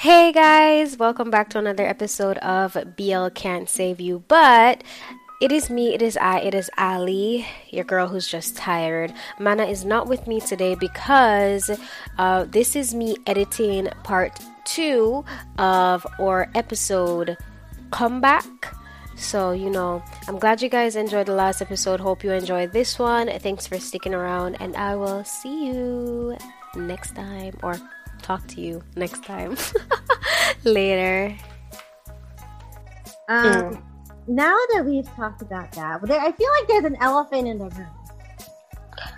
Hey guys, welcome back to another episode of BL Can't Save You, but it is me, it is I, it is Ali, your girl who's just tired. Mana is not with me today because uh, this is me editing part two of our episode comeback. So, you know, I'm glad you guys enjoyed the last episode. Hope you enjoyed this one. Thanks for sticking around, and I will see you next time or talk to you next time. Later. Um, mm. Now that we've talked about that, there, I feel like there's an elephant in the room.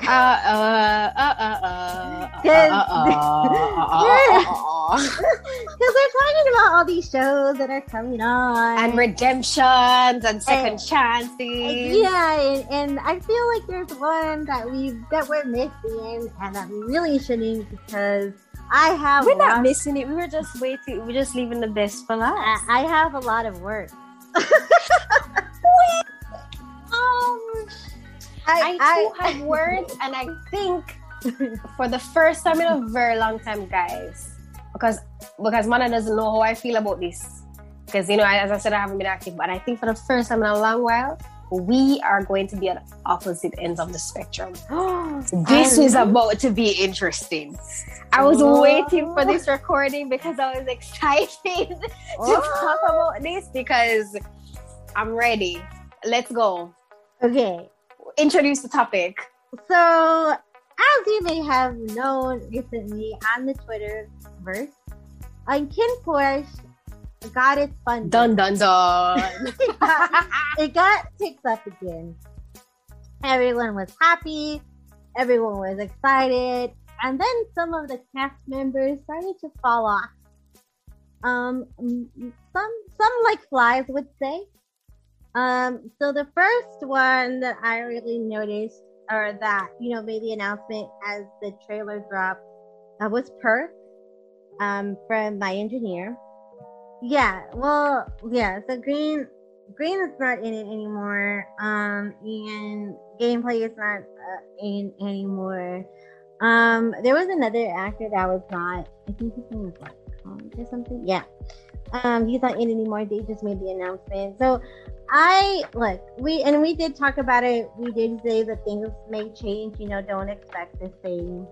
Uh, uh, uh, uh, Because we're talking about all these shows that are coming on, and redemptions, and second and, chances. Yeah, and, and, I feel like there's one that we that we're missing, and that we really shouldn't because I have. We're not missing it. We were just waiting. We're just leaving the best for last. I, I have a lot of work. um, I, I, I have words, and I think for the first time in a very long time, guys, because because Mana doesn't know how I feel about this. Because you know, as I said, I haven't been active, but I think for the first time in a long while, we are going to be at opposite ends of the spectrum. this is about to be interesting. I was oh. waiting for this recording because I was excited to oh. talk about this because I'm ready. Let's go. Okay. Introduce the topic. So, as you may have known recently on the Twitter verse, on Kin Porsche got its funding. Dun dun dun. it, got, it got picked up again. Everyone was happy. Everyone was excited. And then some of the cast members started to fall off. Um, some some like flies would say. Um, so the first one that I really noticed, or that you know made the announcement as the trailer dropped, uh, was Perth um, from my engineer. Yeah, well, yeah. So Green, Green is not in it anymore. Um, and gameplay is not uh, in anymore. Um, there was another actor that was not. I think his name was like or something. Yeah. Um, he's not in anymore. They just made the announcement. So I look, we and we did talk about it. We did say that things may change. You know, don't expect the same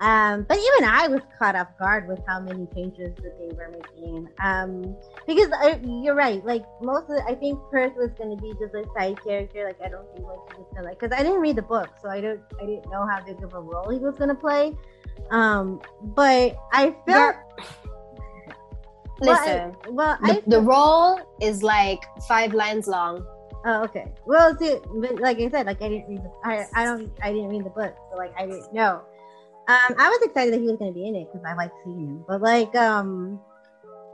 um, but even I was caught off guard with how many changes that they were making. Um, because uh, you're right, like most of the, I think Perth was going to be just a side character. Like I don't think like he was gonna like because I didn't read the book, so I don't I didn't know how big of a role he was going to play. Um, but I felt. Listen, well, I, well the, I the role is like five lines long. Oh, okay. Well, see, but like I said, like I didn't read the, I, I don't, I didn't read the book, so like I didn't know. Um, I was excited that he was going to be in it because I like seeing him. But like, um,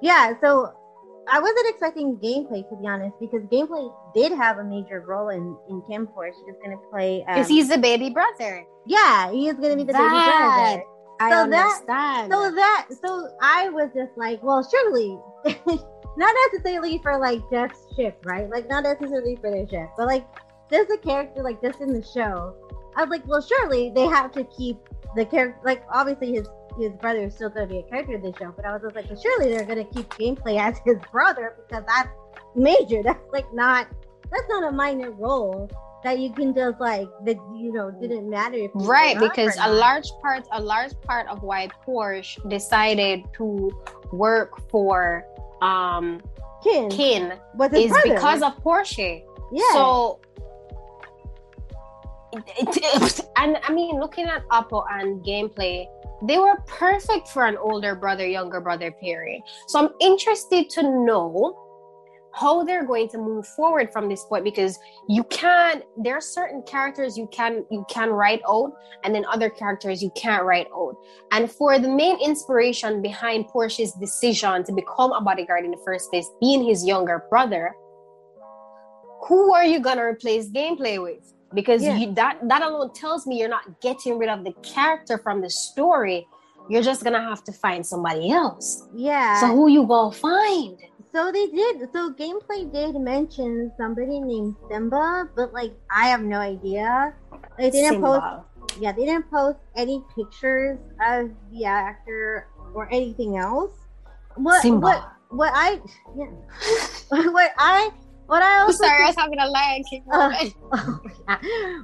yeah. So I wasn't expecting gameplay to be honest because gameplay did have a major role in in KinnPorsche. He's going to play because um, he's the baby brother. Yeah, he is going to be the that, baby brother. I so understand. That, so that so I was just like, well, surely. not necessarily for like Jeff's ship, right? Like not necessarily for their ship, but like just a character like just in the show. I was like, well, surely they have to keep the character, like obviously his his brother is still going to be a character in the show, but I was just like, well, surely they're going to keep gameplay as his brother because that's major. That's like not that's not a minor role that you can just like that you know didn't matter if right because a large part a large part of why Porsche decided to work for um Kinn, Kin is brother. because of Porsche. Yeah. So and I mean, looking at Apo and gameplay, they were perfect for an older brother, younger brother pairing. So I'm interested to know how they're going to move forward from this point because you can there are certain characters you can you can write out and then other characters you can't write out and for the main inspiration behind porsche's decision to become a bodyguard in the first place being his younger brother who are you gonna replace gameplay with because yeah. you, that that alone tells me you're not getting rid of the character from the story you're just gonna have to find somebody else yeah so who you gonna find so they did so gameplay did mention somebody named simba but like i have no idea they didn't simba. post yeah they didn't post any pictures of the actor or anything else what Simba. what what I yeah. what I what I also Sorry, I think- was having a King Uh,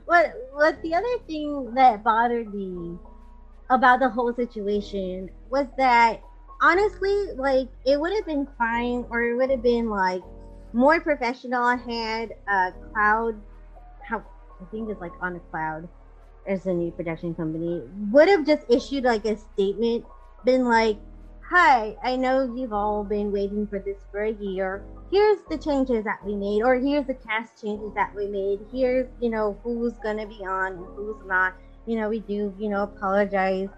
what what the other thing that bothered me about the whole situation was that honestly like it would have been fine or it would have been like more professional had uh cloud how i think it's like on a cloud as a new production company would have just issued like a statement been like hi i know you've all been waiting for this for a year here's the changes that we made or here's the cast changes that we made. Here's you know who's gonna be on and who's not. You know we do you know apologize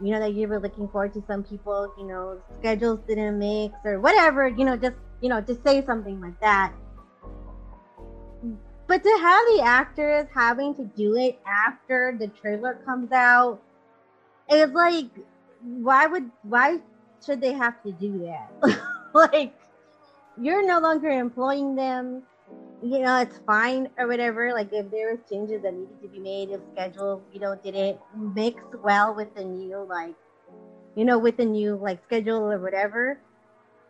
you know that you were looking forward to some people you know schedules didn't mix or whatever you know just you know to say something like that. But to have the actors having to do it after the trailer comes out it's like why would why should they have to do that? Like you're no longer employing them you know it's fine or whatever like if there was changes that needed to be made if schedule you know didn't mix well with the new like you know with the new like schedule or whatever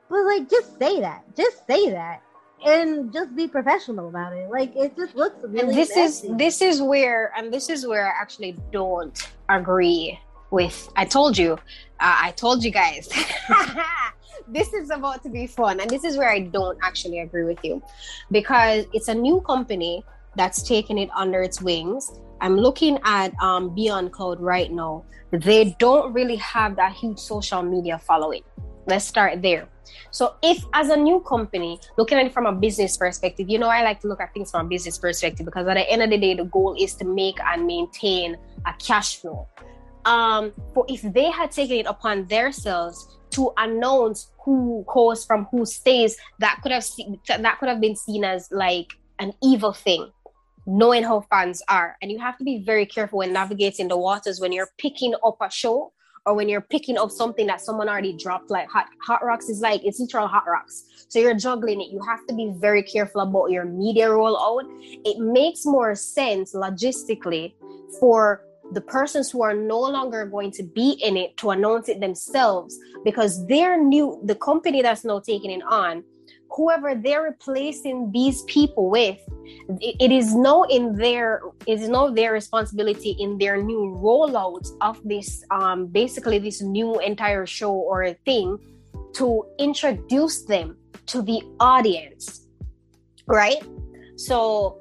but like just say that just say that and just be professional about it like it just looks really and this is this is where and this is where I actually don't agree with. I told you, uh, I told you guys. this is about to be fun, and this is where I don't actually agree with you, because it's a new company that's taken it under its wings. I'm looking at um, Be On Cloud right now. They don't really have that huge social media following. Let's start there. So, if as a new company, looking at it from a business perspective, you know, I like to look at things from a business perspective because at the end of the day, the goal is to make and maintain a cash flow. Um, for if they had taken it upon themselves to announce who goes from who stays, that could have se- that could have been seen as like an evil thing knowing how fans are. And you have to be very careful when navigating the waters when you're picking up a show or when you're picking up something that someone already dropped. Like hot hot rocks is like it's literal hot rocks. So you're juggling it. You have to be very careful about your media rollout. It makes more sense logistically for the persons who are no longer going to be in it to announce it themselves because they're new the company that's now taking it on whoever they're replacing these people with it, is no in their it is no their responsibility in their new rollout of this um basically this new entire show or thing to introduce them to the audience right? So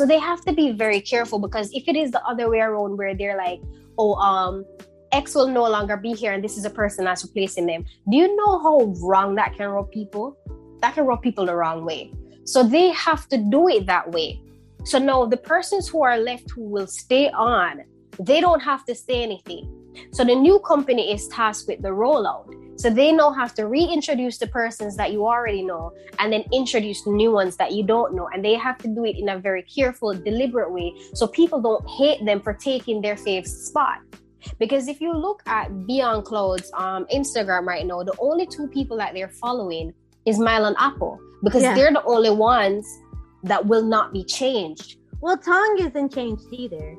so they have to be very careful because if it is the other way around where they're like oh um x will no longer be here and this is a person that's replacing them. Do you know how wrong that can rub people? That can rub people the wrong way. So they have to do it that way. So now the persons who are left who will stay on they don't have to say anything. So the new company is tasked with the rollout so they now have to reintroduce the persons that you already know and then introduce new ones that you don't know. And they have to do it in a very careful, deliberate way so people don't hate them for taking their fave spot. Because if you look at Be On Cloud's um, Instagram right now, the only two people that they're following is Mile and Apo because Yeah. they're the only ones that will not be changed. well Tong isn't changed either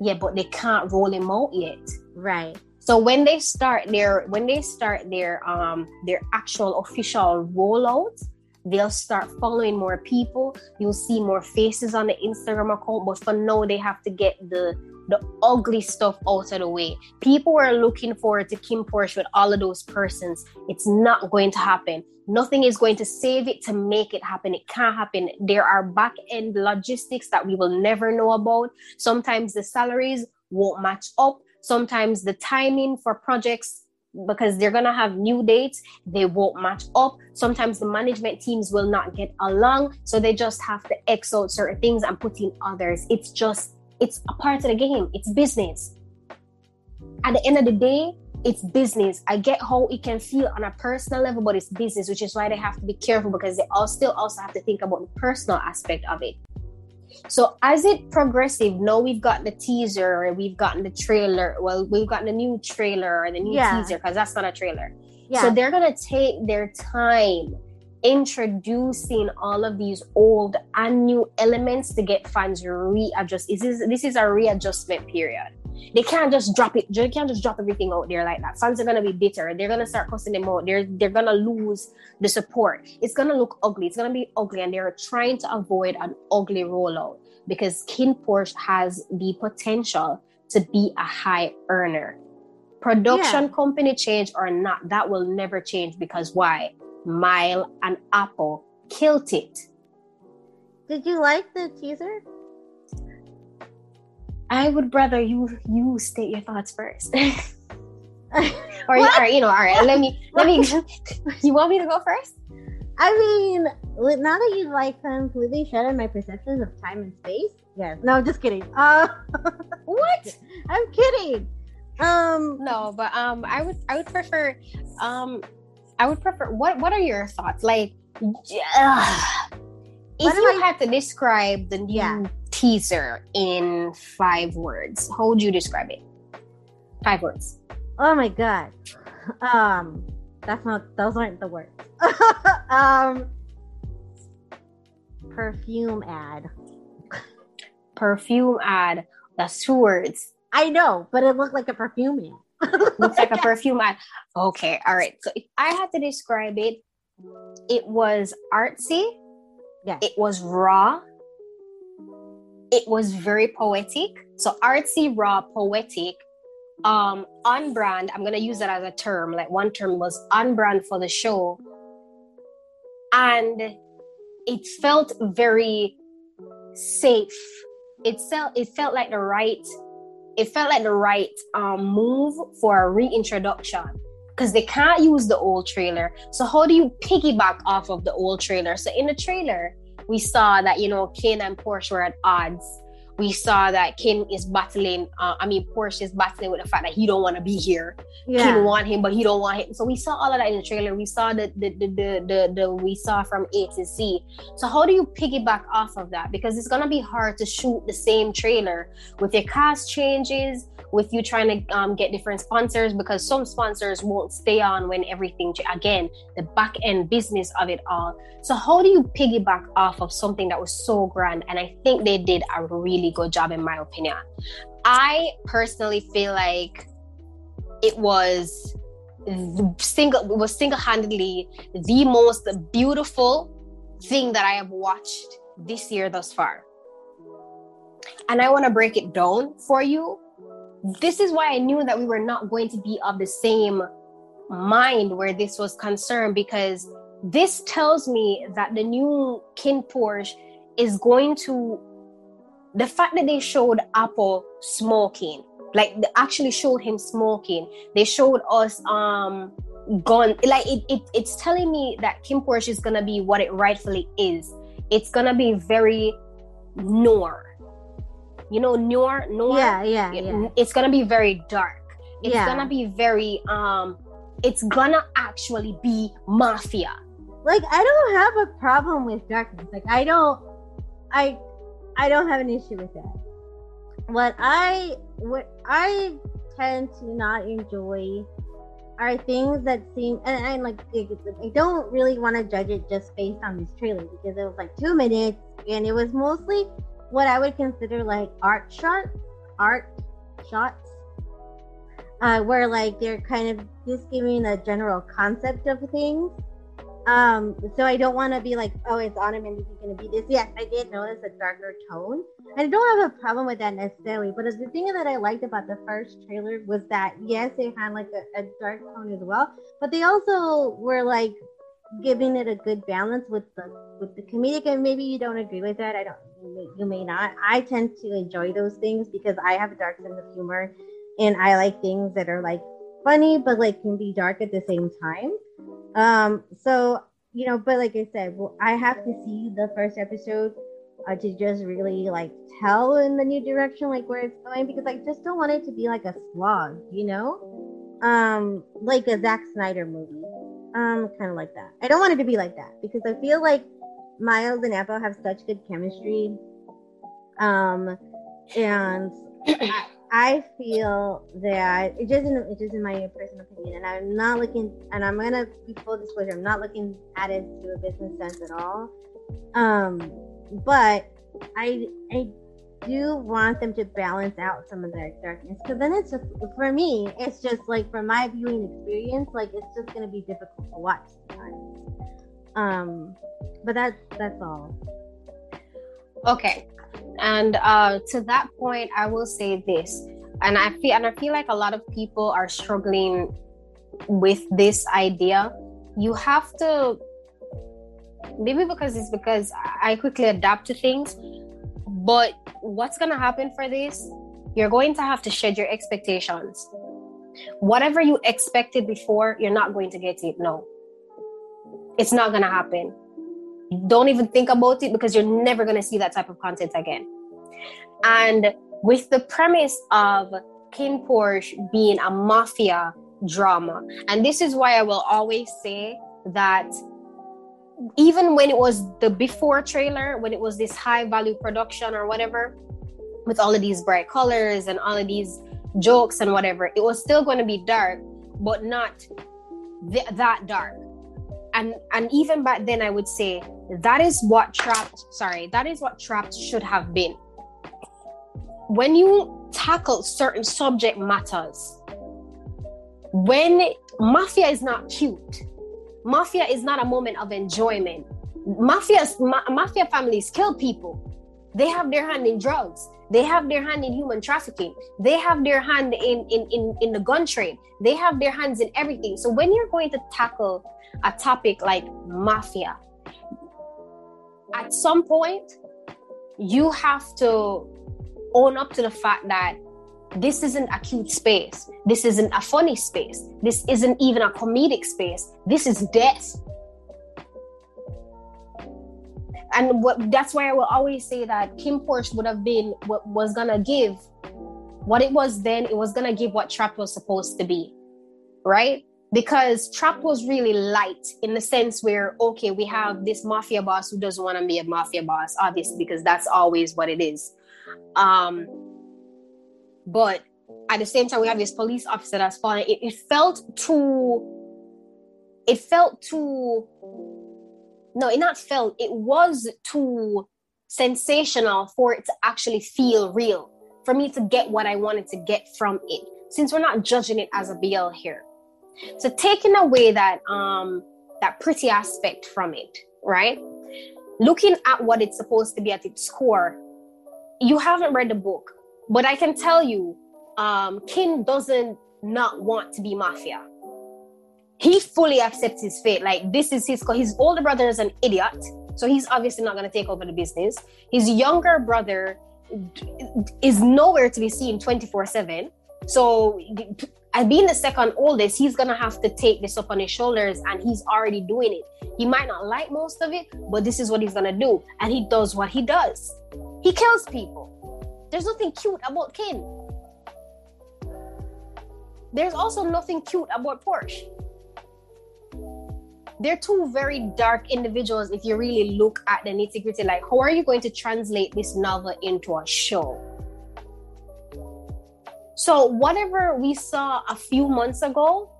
Yeah, but they can't roll him out yet. right So when they start their when they start their um their actual official rollout, they'll start following more people. You'll see more faces on the Instagram account, but for now they have to get the the ugly stuff out of the way. People are looking forward to KinnPorsche with all of those persons. It's not going to happen. Nothing is going to save it to make it happen. It can't happen. There are back end logistics that we will never know about. Sometimes the salaries won't match up. Sometimes the timing for projects because they're gonna have new dates, they won't match up. Sometimes the management teams will not get along, so they just have to X out certain things and put in others. It's just it's a part of the game. It's business. At the end of the day, it's business. I get how it can feel on a personal level, but it's business, which is why they have to be careful because they all still also have to think about the personal aspect of it. So as it progressive, now we've got the teaser, we've gotten the trailer. Well, we've gotten the new trailer or the new Yeah. teaser because that's not a trailer. yeah So they're gonna take their time introducing all of these old and new elements to get fans readjust. This is this is a readjustment period. They can't just drop it. They can't just drop everything out there like that. Fans are gonna be bitter. They're gonna start cussing them out. They're they're gonna lose the support. It's gonna look ugly. It's gonna be ugly, and they're trying to avoid an ugly rollout because KinnPorsche has the potential to be a high earner. Production yeah. company change or not, that will never change because why? Mile and Apo killed it. Did you like the teaser? I would rather you you state your thoughts first. or, or you know, all right, let me let me you want me to go first? I mean, now that you've like completely shattered my perceptions of time and space. Yes. No, just kidding. Uh, what? I'm kidding. Um, no, but um, I would I would prefer um, I would prefer. What What are your thoughts? Like, uh, if you I, had to describe the new yeah. Teaser in five words, how would you describe it? Five words. Oh my god. Um, that's not. Those aren't the words. um, perfume ad. Perfume ad. That's two words. I know, but it looked like a perfume ad. looks like a perfume ad. Okay, all right. So if I had to describe it, it was artsy. Yeah. It was raw. It was very poetic. So artsy, raw, poetic. Um, on brand. I'm gonna use that as a term. Like one term was on brand for the show, and it felt very safe. It felt it felt like the right it felt like the right um, move for a reintroduction because they can't use the old trailer. So how do you piggyback off of the old trailer? So in the trailer, we saw that you know Kinn and Porsche were at odds we saw that Kinn is battling. Uh, I mean, Porsche is battling with the fact that he don't want to be here. Yeah. Kinn want him, but he don't want him. So we saw all of that in the trailer. We saw the the, the the the the we saw from A to Z. So how do you piggyback off of that? Because it's gonna be hard to shoot the same trailer with your cast changes, with you trying to um, get different sponsors because some sponsors won't stay on when everything again the back end business of it all so how do you piggyback off of something that was so grand and i think they did a really good job in my opinion. I personally feel like it was single was single-handedly the most beautiful thing that i have watched this year thus far. And i want to break it down for you. This is why I knew that we were not going to be of the same mind where this was concerned because this tells me that the new KinnPorsche is going to the fact that they showed Apo smoking, like they actually showed him smoking. They showed us um gun like it, it it's telling me that KinnPorsche is gonna be what it rightfully is. It's gonna be very noir you know noir noir yeah yeah, yeah. it's gonna be very dark it's yeah. gonna be very um it's gonna actually be mafia like i don't have a problem with darkness like i don't i i don't have an issue with that what i what i tend to not enjoy are things that seem and i like i don't really want to judge it just based on this trailer because it was like two minutes and it was mostly what I would consider like art shot, art shots, uh, where like they're kind of just giving a general concept of things. Um, so I don't want to be like, oh, it's this is going to be this. Yes, I did notice a darker tone. I don't have a problem with that necessarily, but the thing that I liked about the first trailer was that yes, it had like a, a dark tone as well, but they also were like giving it a good balance with the with the comedic and maybe you don't agree with that i don't you may, you may not i tend to enjoy those things because i have a dark sense of humor and i like things that are like funny but like can be dark at the same time um so you know but like i said well, i have to see the first episode uh, to just really like tell in the new direction like where it's going because i just don't want it to be like a slog you know um like a Zack Snyder movie um, kind of like that. I don't want it to be like that because I feel like Miles and Apo have such good chemistry. Um, and I, I feel that it just it just in my personal opinion, and I'm not looking, and I'm gonna be full disclosure, I'm not looking at it to a business sense at all. Um, but I I do want them to balance out some of their darkness because then it's just for me it's just like from my viewing experience like it's just to be difficult to watch sometimes. Um but that's that's all. Okay and uh to that point i will say this and i feel and i feel like a lot of people are struggling with this idea you have to maybe because it's because i quickly adapt to things but what's to happen for this? You're going to have to shed your expectations. Whatever you expected before, you're not going to get it. No. It's not to happen. Don't even think about it because you're never going to see that type of content again. And with the premise of KinnPorsche being a mafia drama, and this is why I will always say that even when it was the before trailer, when it was this high value production or whatever, with all of these bright colors and all of these jokes and whatever, it was still going to be dark, but not th- that dark. And and even back then, I would say that is what trapped. Sorry, that is what trapped should have been. When you tackle certain subject matters, when mafia is not cute, mafia is not a moment of enjoyment. Mafia, ma- mafia families kill people. They have their hand in drugs. They have their hand in human trafficking. They have their hand in, in, in, in the gun trade. They have their hands in everything. So when you're going to tackle a topic like mafia, at some point, you have to own up to the fact that this isn't a cute space. This isn't a funny space. This isn't even a comedic space. This is death. And what that's why I will always say that KinnPorsche would have been what was gonna give what it was then, it was gonna give what Trap was supposed to be. Right? Because Trap was really light in the sense where, okay, we have this mafia boss who doesn't want to be a mafia boss, obviously, because that's always what it is. Um, but at the same time, we have this police officer that's falling. It, it felt too. It felt too. No, it not felt. It was too sensational for it to actually feel real. For me to get what I wanted to get from it, since we're not judging it as a BL here. So taking away that um that pretty aspect from it, right? Looking at what it's supposed to be at its core, you haven't read the book but I can tell you, um, Kinn doesn't not want to be mafia. He fully accepts his fate. Like this is his. His older brother is an idiot, so he's obviously not going to take over the business. His younger brother is nowhere to be seen twenty four seven. So, and being the second oldest, he's gonna have to take this up on his shoulders, and he's already doing it. He might not like most of it, but this is what he's gonna do, and he does what he does. He kills people. There's nothing cute about Kinn. There's also nothing cute about Porsche. They're two very dark individuals if you really look at the nitty gritty. Like, how are you going to translate this novel into a show? So, whatever we saw a few months ago,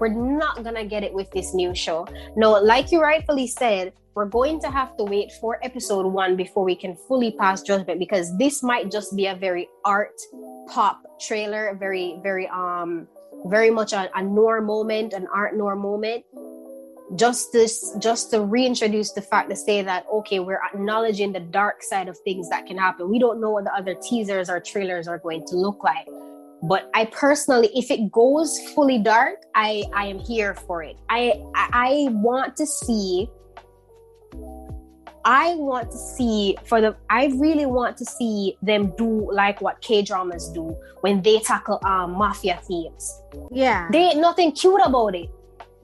we're not gonna get it with this new show. No, like you rightfully said, we're going to have to wait for episode one before we can fully pass judgment because this might just be a very art pop trailer, very, very um very much a, a noir moment, an art noir moment. Just this just to reintroduce the fact to say that okay, we're acknowledging the dark side of things that can happen. We don't know what the other teasers or trailers are going to look like. But I personally, if it goes fully dark, I I am here for it. I I, want to see I want to see for the I really want to see them do like what K dramas do when they tackle um, mafia themes. Yeah. They ain't nothing cute about it.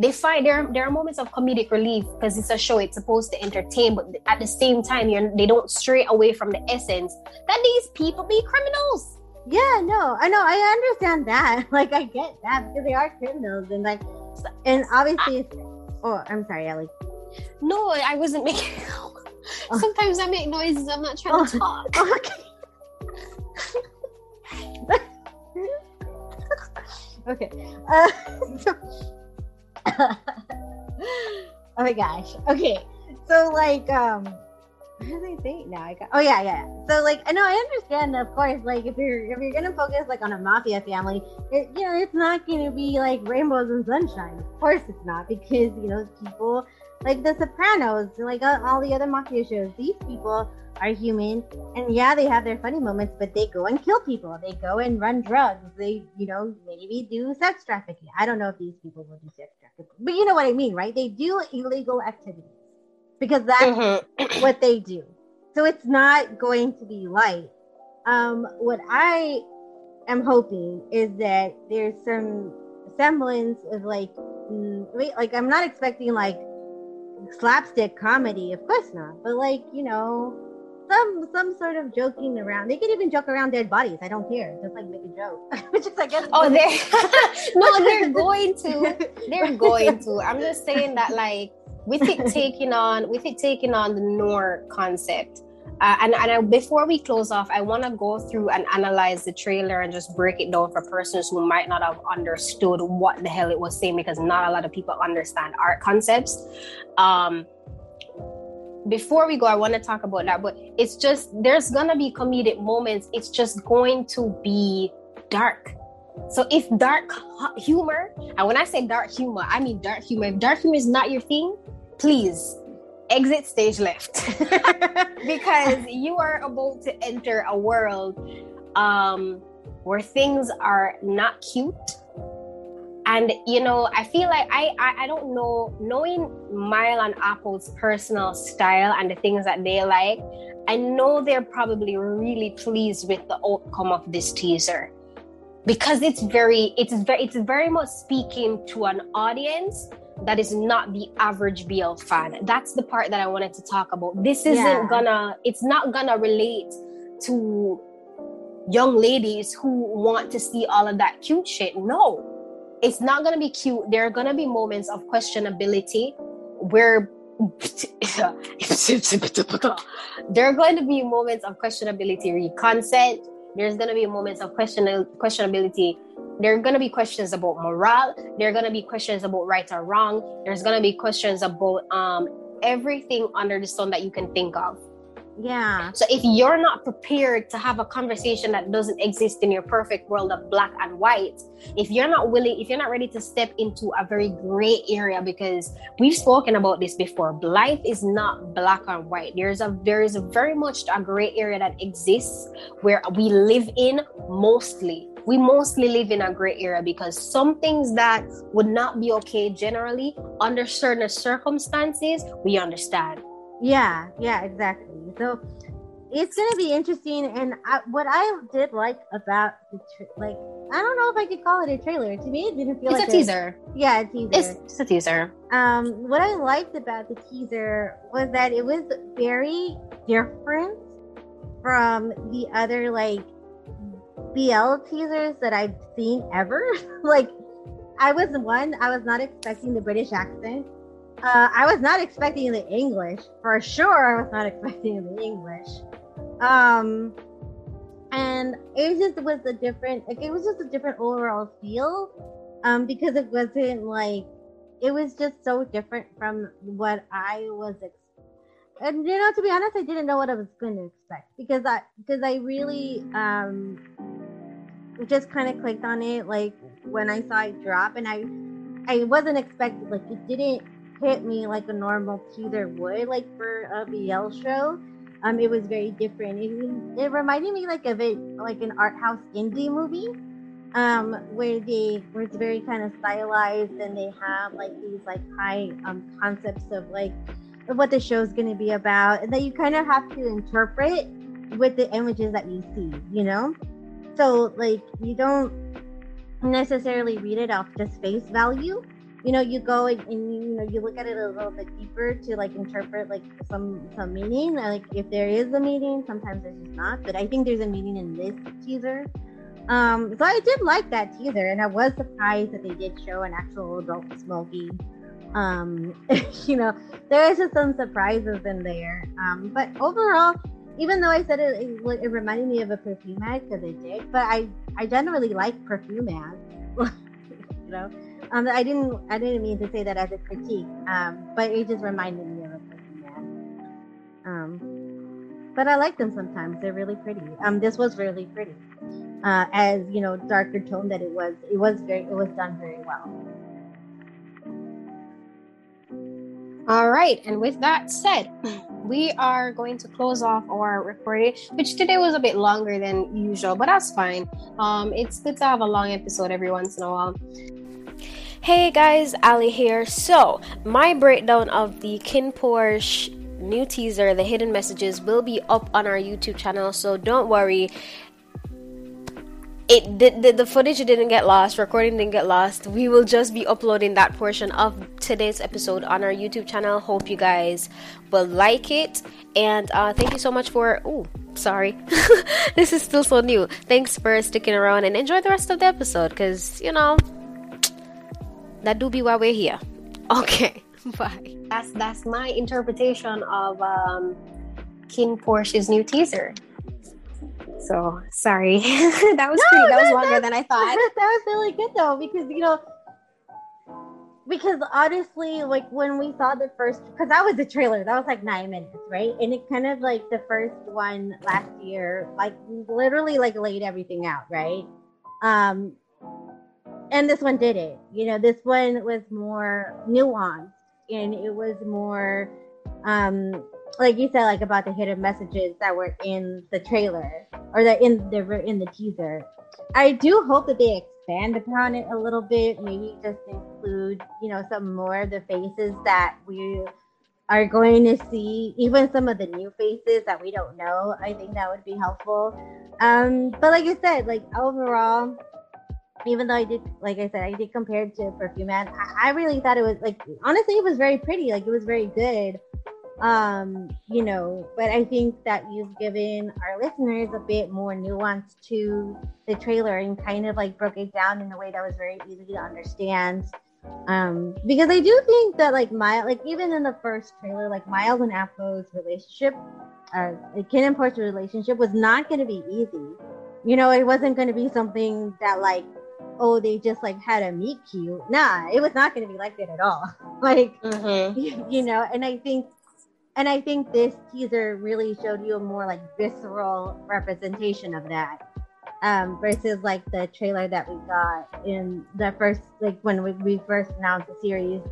They find there there are moments of comedic relief because it's a show, it's supposed to entertain, but at the same time you're, they don't stray away from the essence that these people be criminals. Yeah, no, I know, I understand that. Like I get that because they are criminals and like and obviously I, oh I'm sorry, Ellie. No, I wasn't making Sometimes I make noises. I'm not trying oh, to talk. Okay. okay. Uh, oh my gosh. Okay. So like um what did I think now? I got. Oh yeah, yeah. So like, I know I understand. Of course, like if you're if you're gonna focus like on a mafia family, it, you know, it's not gonna be like rainbows and sunshine. Of course, it's not because you know people like The Sopranos, like uh, all the other mafia shows. These people are human, and yeah, they have their funny moments, but they go and kill people. They go and run drugs. They, you know, maybe do sex trafficking. I don't know if these people will do sex trafficking, but you know what I mean, right? They do illegal activities because that's mm-hmm. what they do. So it's not going to be light. Um, what I am hoping is that there's some semblance of like, mm, like I'm not expecting like slapstick comedy, of course not, but like you know, some some sort of joking around. They can even joke around dead bodies. I don't care. Just like make a joke, which is I guess. Oh, they're no, they're going to. They're going to. I'm just saying that like with it taking on with it taking on the noir concept. Uh, and and I, before we close off, I want to go through and analyze the trailer and just break it down for persons who might not have understood what the hell it was saying because not a lot of people understand art concepts. Um, before we go, I want to talk about that, but it's just there's gonna be comedic moments. It's just going to be dark. So if dark humor, and when I say dark humor, I mean dark humor. If dark humor is not your thing, please exit stage left. Because you are about to enter a world um, where things are not cute. And you know i feel like I, I i, don't know knowing mile and Apo's personal style and the things that they like i know they're probably really pleased with the outcome of this teaser. Because it's very it's very it's very much speaking to an audience that is not the average BL fan. That's the part that I wanted to talk about. This isn't yeah. gonna, it's not gonna relate to young ladies who want to see all of that cute shit. No, it's not gonna be cute. There are gonna be moments of questionability where there are going to be moments of questionability re consent. There's going to be moments of question questionability there are going to be questions about morale. There are going to be questions about right or wrong. There's going to be questions about um, everything under the sun that you can think of. Yeah. So if you're not prepared to have a conversation that doesn't exist in your perfect world of black and white if you're not willing if you're not ready to step into a very gray area because we've spoken about this before life is not black and white. There's a there's a very much a gray area that exists where we live in mostly we mostly live in a gray area because some things that would not be okay generally under certain circumstances we understand. Yeah yeah exactly. So it's gonna be interesting and I, what i did like about the tra- like i don't know if i could call it a trailer. To me it didn't feel it's like a teaser. Yeah a teaser. It's just a teaser. Um what i liked about the teaser was that it was very different from the other like BL teasers that I've seen ever. like, I was one, I was not expecting the British accent. Uh, I was not expecting the English for sure. I was not expecting the English. Um, and it just was a different, like, it was just a different overall feel. Um, because it wasn't like, it was just so different from what I was expecting and you know to be honest i didn't know what i was going to expect because i because i really um just kind of clicked on it like when I saw it drop, and I I wasn't expecting like it didn't hit me like a normal teaser would like for a BL show. Um, it was very different. It, it reminded me like of it like an art house indie movie, um, where they where it's very kind of stylized and they have like these like high um concepts of like what the show's going to be about, and that you kind of have to interpret with the images that you see. You know so like you don't necessarily read it off just face value. You know you go and, and, you know you look at it a little bit deeper to like interpret like some some meaning. Like if there is a meaning sometimes there's just not but i think there's a meaning in this teaser. Um so i did like that teaser and i was surprised that they did show an actual adult smokey um you know there is just some surprises in there. Um but overall even though I said it, it, it reminded me of a perfume ad because it did, but I I generally like perfume ads. you know, um, I didn't I didn't mean to say that as a critique, um, but it just reminded me of a perfume ad. Um, but I like them sometimes. They're really pretty. Um, this was really pretty. Uh, as you know, darker tone that it was. It was very. It was done very well. All right, and with that said, we are going to close off our recording, which today was a bit longer than usual, but that's fine. Um, it's good to have a long episode every once in a while. Hey guys, Ali here. So, my breakdown of the KinnPorsche new teaser, The Hidden Messages, will be up on our YouTube channel, so don't worry it the, the, the footage didn't get lost recording didn't get lost. We will just be uploading that portion of today's episode on our youtube channel. Hope you guys will like it. And uh, thank you so much for oh sorry. This is still so new. Thanks for sticking around and enjoy the rest of the episode because you know that do be why we're here. Okay bye. That's that's my interpretation of um KinnPorsche's new teaser so sorry. that was no, pretty, that, that was longer that, than I thought. That was really good though, because you know, because honestly, like when we saw the first, because that was the trailer, that was like nine minutes, right? And it kind of like the first one last year, like literally like laid everything out, right? Um, and this one did it. You know, this one was more nuanced and it was more um like you said, like about the hidden messages that were in the trailer or that in the in the teaser. I do hope that they expand upon it a little bit. Maybe just include, you know, some more of the faces that we are going to see, even some of the new faces that we don't know. I think that would be helpful. Um, but like I said, like overall, even though I did, like I said, I did compare it to Perfume Man. I, I really thought it was like honestly, it was very pretty. Like it was very good um you know but i think that you've given our listeners a bit more nuance to the trailer and kind of like broke it down in a way that was very easy to understand. Um because i do think that like my like even in the first trailer like miles and Apo's relationship uh KinnPorsche's relationship was not going to be easy. You know it wasn't going to be something that like oh they just like had a meet cute. Nah it was not going to be like that at all. Like mm-hmm. you, you know and i think and I think this teaser really showed you a more like visceral representation of that. Um, versus like the trailer that we got in the first like when we, we first announced the series.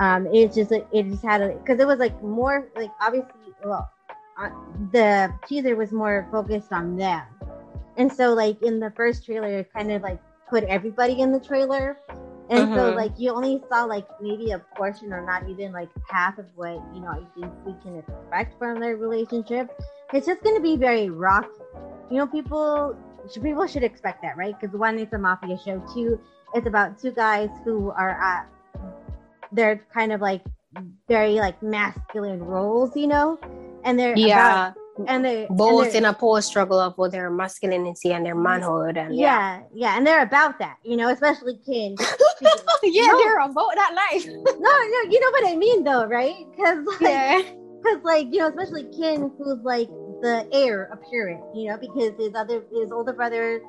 Um, it just it just had a because it was like more like obviously well uh, the teaser was more focused on them, and so like in the first trailer, it kind of like put everybody in the trailer and so mm-hmm. like you only saw like maybe a portion or not even like half of what you know I think we can expect from their relationship. It's just gonna be very rocky. You know, people people should expect that, right? Because one, it's a mafia show. Two, it's about two guys who are at they're kind of like very like masculine roles, you know, and they're yeah. About, and they both and in a power struggle of both their masculinity and their manhood and yeah, yeah, yeah and they're about that you know especially Kinn yeah no. they're about that life no no you know what i mean though right because like yeah because like you know especially Kinn who's like the heir apparent you know because his other his older brother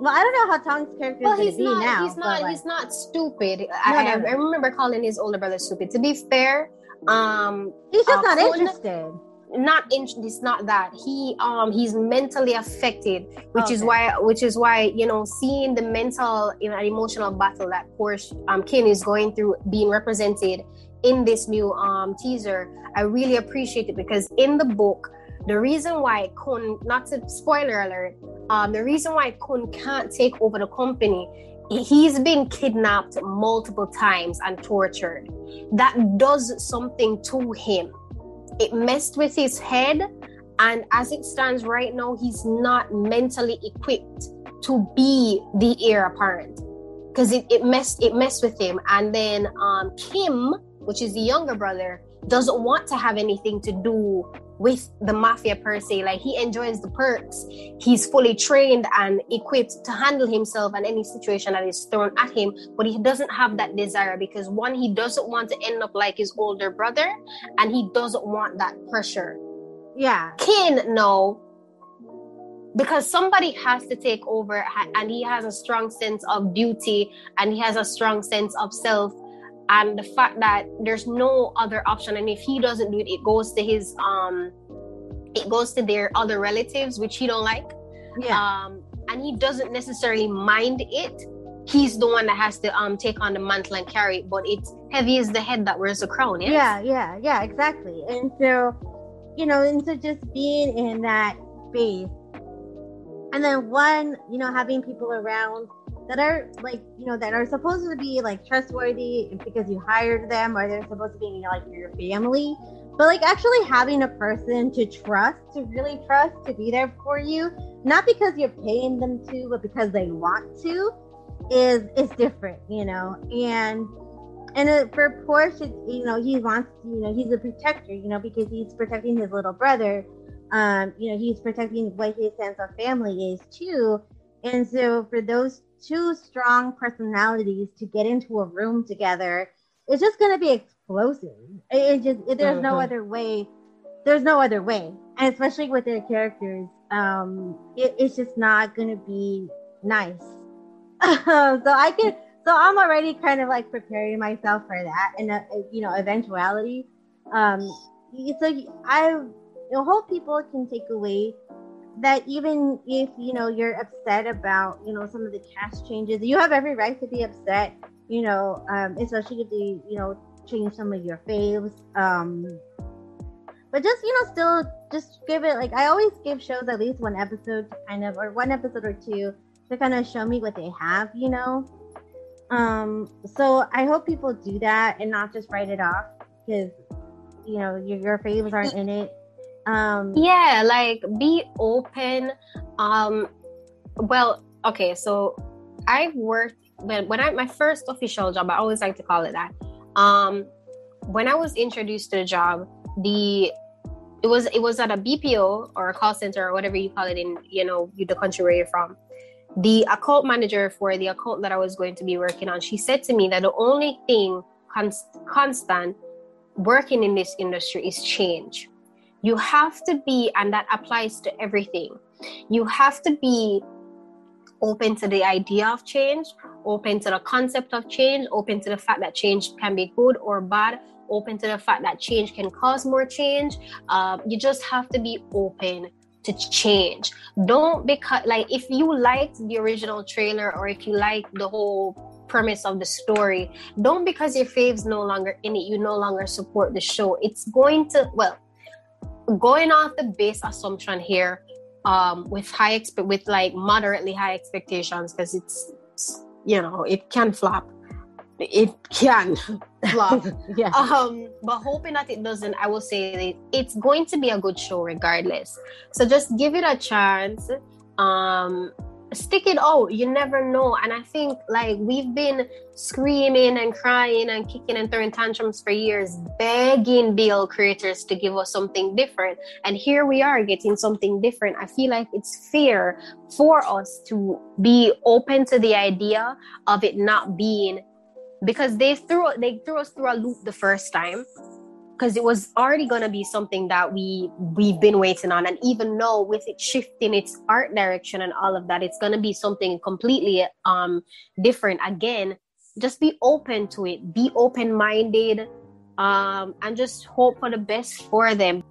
well, I don't know how Tong's character well, is going to be now. He's not. Like, he's not stupid. No, I, no, no. I, remember calling his older brother stupid. To be fair, um, he's just uh, not interested not in it's not that. He um he's mentally affected which okay. is why which is why you know seeing the mental you know emotional battle that Porsche um Kinn is going through being represented in this new um teaser I really appreciate it because in the book the reason why Kun not to spoiler alert um the reason why Kun can't take over the company he's been kidnapped multiple times and tortured. That does something to him it messed with his head and as it stands right now he's not mentally equipped to be the heir apparent. Because it, it messed it messed with him. And then um kim which is the younger brother doesn't want to have anything to do with the mafia per se. Like he enjoys the perks. He's fully trained and equipped to handle himself and any situation that is thrown at him. But he doesn't have that desire because one, he doesn't want to end up like his older brother, and he doesn't want that pressure. Yeah. Kinn, no. Because somebody has to take over, and he has a strong sense of duty and he has a strong sense of self and the fact that there's no other option and if he doesn't do it it goes to his um it goes to their other relatives, which he don't like. Yeah. Um, and he doesn't necessarily mind it. He's the one that has to um take on the mantle and carry it, but it's heavy as the head that wears the crown. Yes? Yeah, yeah, yeah, exactly. And so, you know, and so just being in that space, and then one, you know, having people around that are like, you know, that are supposed to be like trustworthy because you hired them, or they're supposed to be you know, like your family, but like actually having a person to trust, to really trust, to be there for you, not because you're paying them to, but because they want to, is is different, you know, and and uh, for Porsche, you know, he wants, you know, he's a protector, you know, because he's protecting his little brother. Um, you know, he's protecting what his sense of family is too. And so for those two strong personalities to get into a room together, it's just going to be explosive. It, it just, it, there's mm-hmm. no other way. There's no other way. And especially with their characters, um, it, it's just not going to be nice. so I can, so I'm already kind of like preparing myself for that and uh, you know eventuality. Um, so I hope people can take away that even if you know you're upset about you know some of the cast changes, you have every right to be upset. You know, um, especially if they you know change some of your faves. Um, but just you know, still just give it like I always give shows at least one episode to kind of or one episode or two to kind of show me what they have. You know, um, so I hope people do that and not just write it off because you know your, your faves aren't in it. Um, yeah, like be open. Um, well, okay, so I've worked when when I my first official job. I always like to call it that. Um, when I was introduced to the job, the it was it was at a BPO or a call center or whatever you call it in you know the country where you're from the account manager for the account that I was going to be working on, she said to me that the only thing const- constant working in this industry is change. You have to be, and that applies to everything. You have to be open to the idea of change, open to the concept of change, open to the fact that change can be good or bad, open to the fact that change can cause more change. Uh, you just have to be open to change. Don't because like if you liked the original trailer or if you like the whole premise of the story, don't because your fave's no longer in it, you no longer support the show. It's going to well, going off the base assumption here, um, with high expe- with like moderately high expectations because it's you know it can flop it can flop. yeah. Um, but hoping that it doesn't, I will say that it's going to be a good show regardless. So just give it a chance. Um, stick it out. You never know. And I think like we've been screaming and crying and kicking and throwing tantrums for years, begging BL creators to give us something different. And here we are getting something different. I feel like it's fair for us to be open to the idea of it not being because they threw they threw us through a loop the first time because it was already going to be something that we we've been waiting on. And even though with it shifting its art direction and all of that it's going to be something completely um different. Again just be open to it. Be open minded um and just hope for the best for them.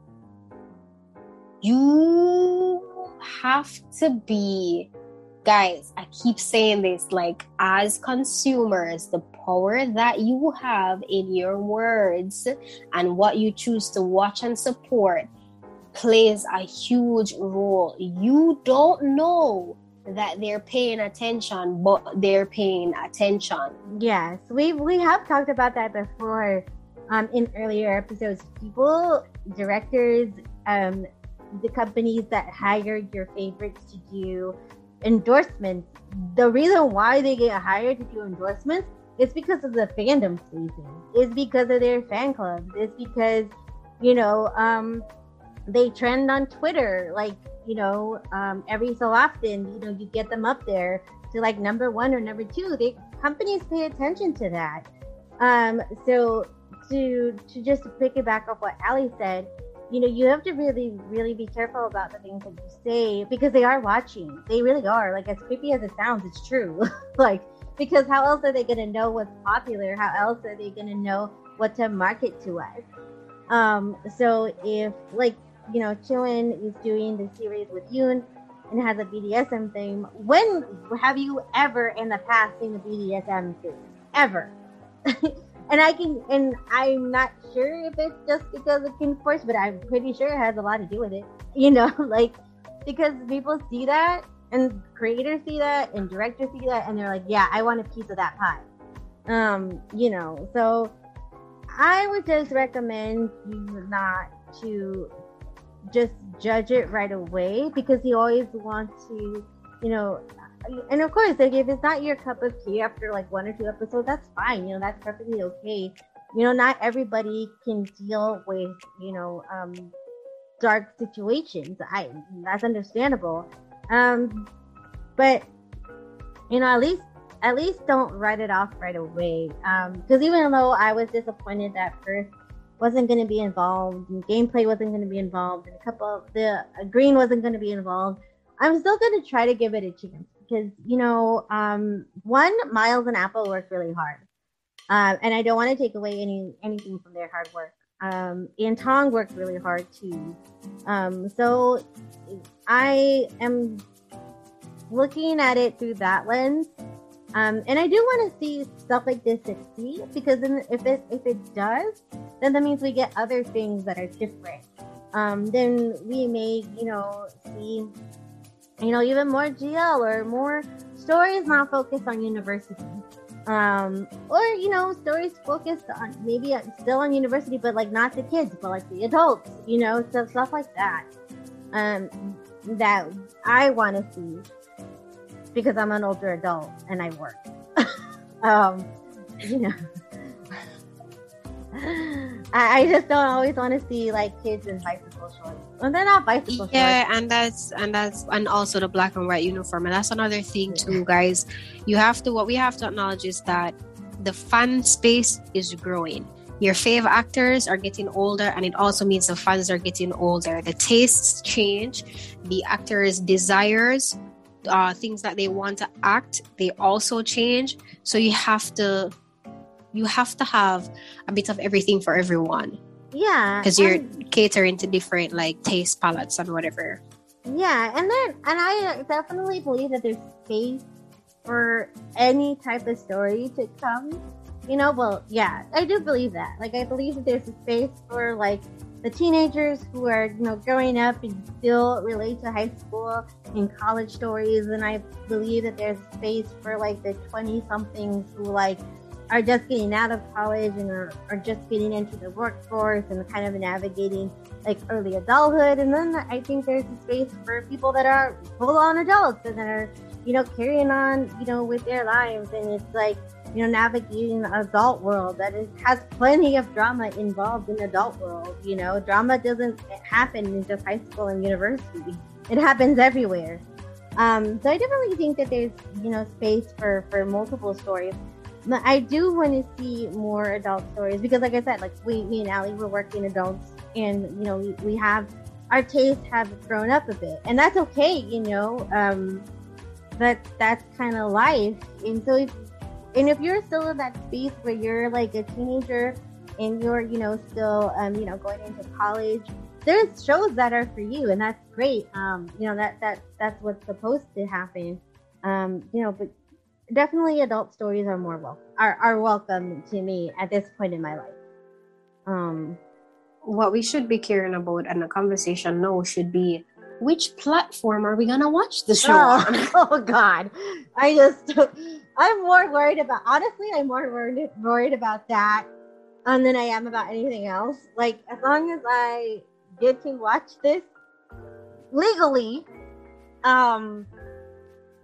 You have to be guys, I keep saying this like, as consumers, the power that you have in your words and what you choose to watch and support plays a huge role. You don't know that they're paying attention, but they're paying attention. Yes, we we have talked about that before um, in earlier episodes. People, directors, um, the companies that hired your favorites to do endorsements. The reason why they get hired to do endorsements is because of the fandom season. It's because of their fan clubs. It's because, you know, um, they trend on Twitter. Like, you know, um, every so often, you know, you get them up there to like number one or number two. They companies pay attention to that. Um, so to to just pick it back up what Ali said, you know, you have to really, really be careful about the things that you say because they are watching. They really are. Like as creepy as it sounds, it's true. like because how else are they going to know what's popular? How else are they going to know what to market to us? Um, so if like you know, Chuin is doing the series with Yoon and has a BDSM thing. When have you ever in the past seen a BDSM thing? Ever? and I can, and I'm not sure if it's just because of KinnPorsche, but I'm pretty sure it has a lot to do with it. You know, like because people see that and creators see that and directors see that and they're like, yeah, I want a piece of that pie. Um, you know, so I would just recommend you not to just judge it right away because you always want to, you know, and of course, like if it's not your cup of tea after like one or two episodes, that's fine. You know, that's perfectly okay. You know, not everybody can deal with, you know, um, dark situations. I that's understandable. Um, but you know, at least at least don't write it off right away. Because um, even though I was disappointed that first wasn't going to be involved, and gameplay wasn't going to be involved, and a couple of the uh, green wasn't going to be involved, I'm still going to try to give it a chance because you know, um, one Miles and Apo worked really hard, um, and I don't want to take away any anything from their hard work. Um, and Tong worked really hard too. Um, so I am looking at it through that lens. Um, and I do want to see stuff like this succeed because if it if it does, then that means we get other things that are different. Um, then we may, you know, see, you know, even more GL or more stories not focused on university. Um, or you know stories focused on maybe still on university but like not the kids but like the adults you know so stuff like that. Um that i want to see because i'm an older adult and i work. Um you know I, I just don't always want to see like kids in bicycle shorts. Well, they're not bicycle yeah, shorts. and that's and that's and also the black and white uniform, and that's another thing too, guys. You have to what we have to acknowledge is that the fan space is growing. Your favorite actors are getting older, and it also means the fans are getting older. The tastes change, the actors' desires, uh, things that they want to act, they also change. So you have to you have to have a bit of everything for everyone. Yeah. Because you're catering to different like taste palettes and whatever. Yeah, and then and I definitely believe that there's space for any type of story to come. You know, well, yeah, I do believe that. Like I believe that there's a space for like the teenagers who are, you know, growing up and still relate to high school and college stories and I believe that there's space for like the 20 somethings who like are just getting out of college and are, are just getting into the workforce and kind of navigating like early adulthood. And then I think there's a space for people that are full on adults and that are, you know, carrying on, you know, with their lives. And it's like, you know, navigating the adult world that is, has plenty of drama involved in the adult world. You know, drama doesn't happen in just high school and university. It happens everywhere. Um, so I definitely think that there's, you know, space for, for multiple stories. I do want to see more adult stories because, like I said, like we, me and Allie, we're working adults, and you know, we, we have our tastes have grown up a bit, and that's okay, you know. Um, but that's kind of life, and so if and if you're still in that space where you're like a teenager and you're, you know, still, um, you know, going into college, there's shows that are for you, and that's great. Um, you know, that that that's what's supposed to happen. Um, you know, but definitely adult stories are more welcome are, are welcome to me at this point in my life. Um what we should be caring about and the conversation now should be which platform are we gonna watch the show oh, oh god. I just i'm more worried about honestly i'm more worried, worried about that um, than i am about anything else. Like as long as i get to watch this legally um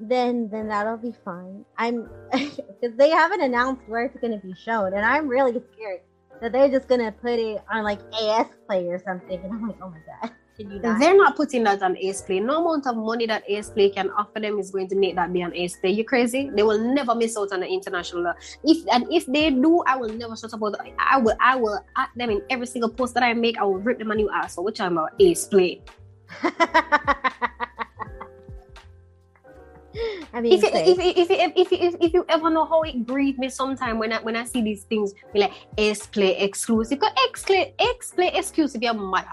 then then that'll be fine. I'm because they haven't announced where it's going to be shown, and I'm really scared that they're just going to put it on like AIS Play or something. And I'm like, oh my god. Not? They're not putting that on AIS Play. No amount of money that AIS Play can offer them is going to make that be an AIS Play. You crazy? They will never miss out on the international. If and if they do, I will never shut up. I will. I will at them in every single post that I make. I will rip them a new ass. So which I'm about Ace Play. I mean, if, if, if, if, if, if, you ever know how it grieves me sometime when I when I see these things, be like X play exclusive, because X play exclusive, your mother.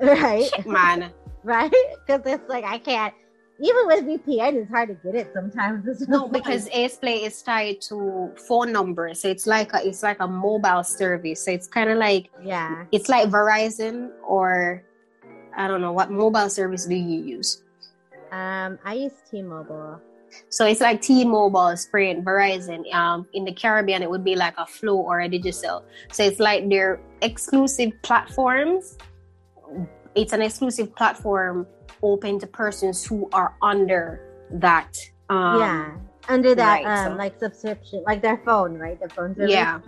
right? Shit, man. right? Because it's like I can't. Even with VPN, it's hard to get it sometimes. No, because like- is tied to phone numbers, so it's like a it's like a mobile service. So it's kind of like yeah, it's like Verizon or I don't know what mobile service do you use. Um, I use T-Mobile. So it's like T-Mobile, Sprint, Verizon. Um, in the Caribbean, it would be like a Flow or a Digicel. So it's like their exclusive platforms. It's an exclusive platform open to persons who are under that. Um, yeah, under that right, um so- like subscription, like their phone, right? Their phone service. Yeah.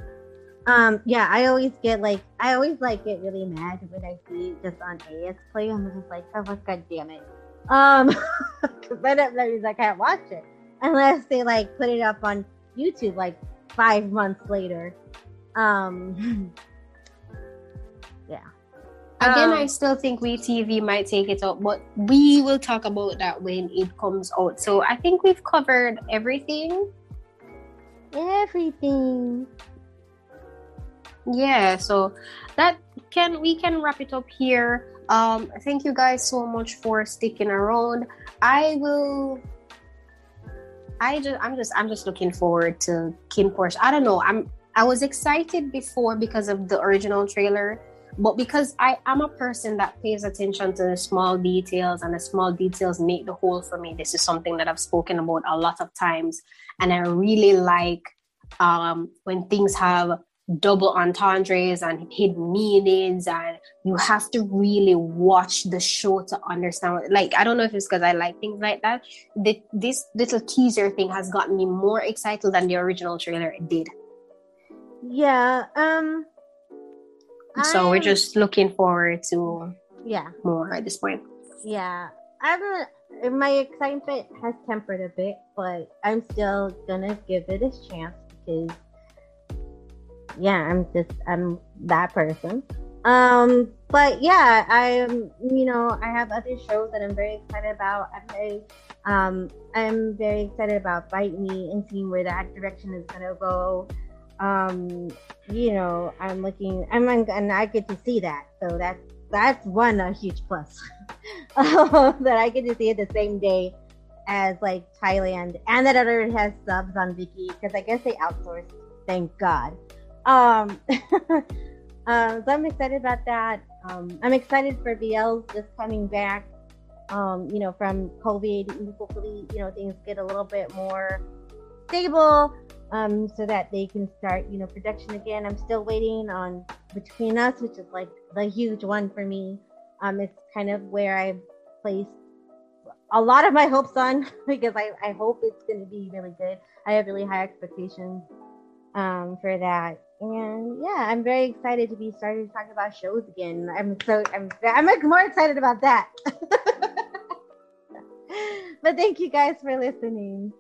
Um, yeah, I always get like I always like get really mad when I see just on AIS Play. I'm just like, oh my god damn it. Um, but that means I can't watch it unless they like put it up on YouTube like five months later. Um, yeah. Again, Um, I still think WeTV might take it up, but we will talk about that when it comes out. So I think we've covered everything. everything. Yeah, so that can we can wrap it up here. Um, thank you guys so much for sticking around. I will. I just I'm just I'm just looking forward to KinnPorsche. I don't know. I'm I was excited before because of the original trailer, but because I am a person that pays attention to the small details and the small details make the whole for me. This is something that I've spoken about a lot of times, and I really like um, when things have double entendres and hidden meanings and you have to really watch the show to understand what, like i don't know if it's because i like things like that the, this little teaser thing has gotten me more excited than the original trailer did Yeah. Um. so we're just looking forward to yeah. more at this point Yeah, I'm. A, my excitement has tempered a bit, but I'm still gonna give it a chance because, yeah, I'm just I'm that person. Um, but yeah, I'm. You know, I have other shows that I'm very excited about. I'm very, um, I'm very excited about Bite Me and seeing where that direction is gonna go. Um, you know, I'm looking. I'm and I get to see that, so that's that's one a huge plus. that I get to see it the same day as like Thailand, and that other has subs on Viki because I guess they outsourced. Thank God. Um, um, so I'm excited about that. Um, I'm excited for BL just coming back. Um, you know, from COVID, hopefully, you know, things get a little bit more stable. Um, so that they can start, you know, production again. I'm still waiting on Between Us, which is like the huge one for me. Um, it's kind of where I've placed a lot of my hopes on because I, I hope it's going to be really good. I have really high expectations um, for that. And yeah, I'm very excited to be starting to talk about shows again. I'm so I'm I'm more excited about that. but thank you guys for listening.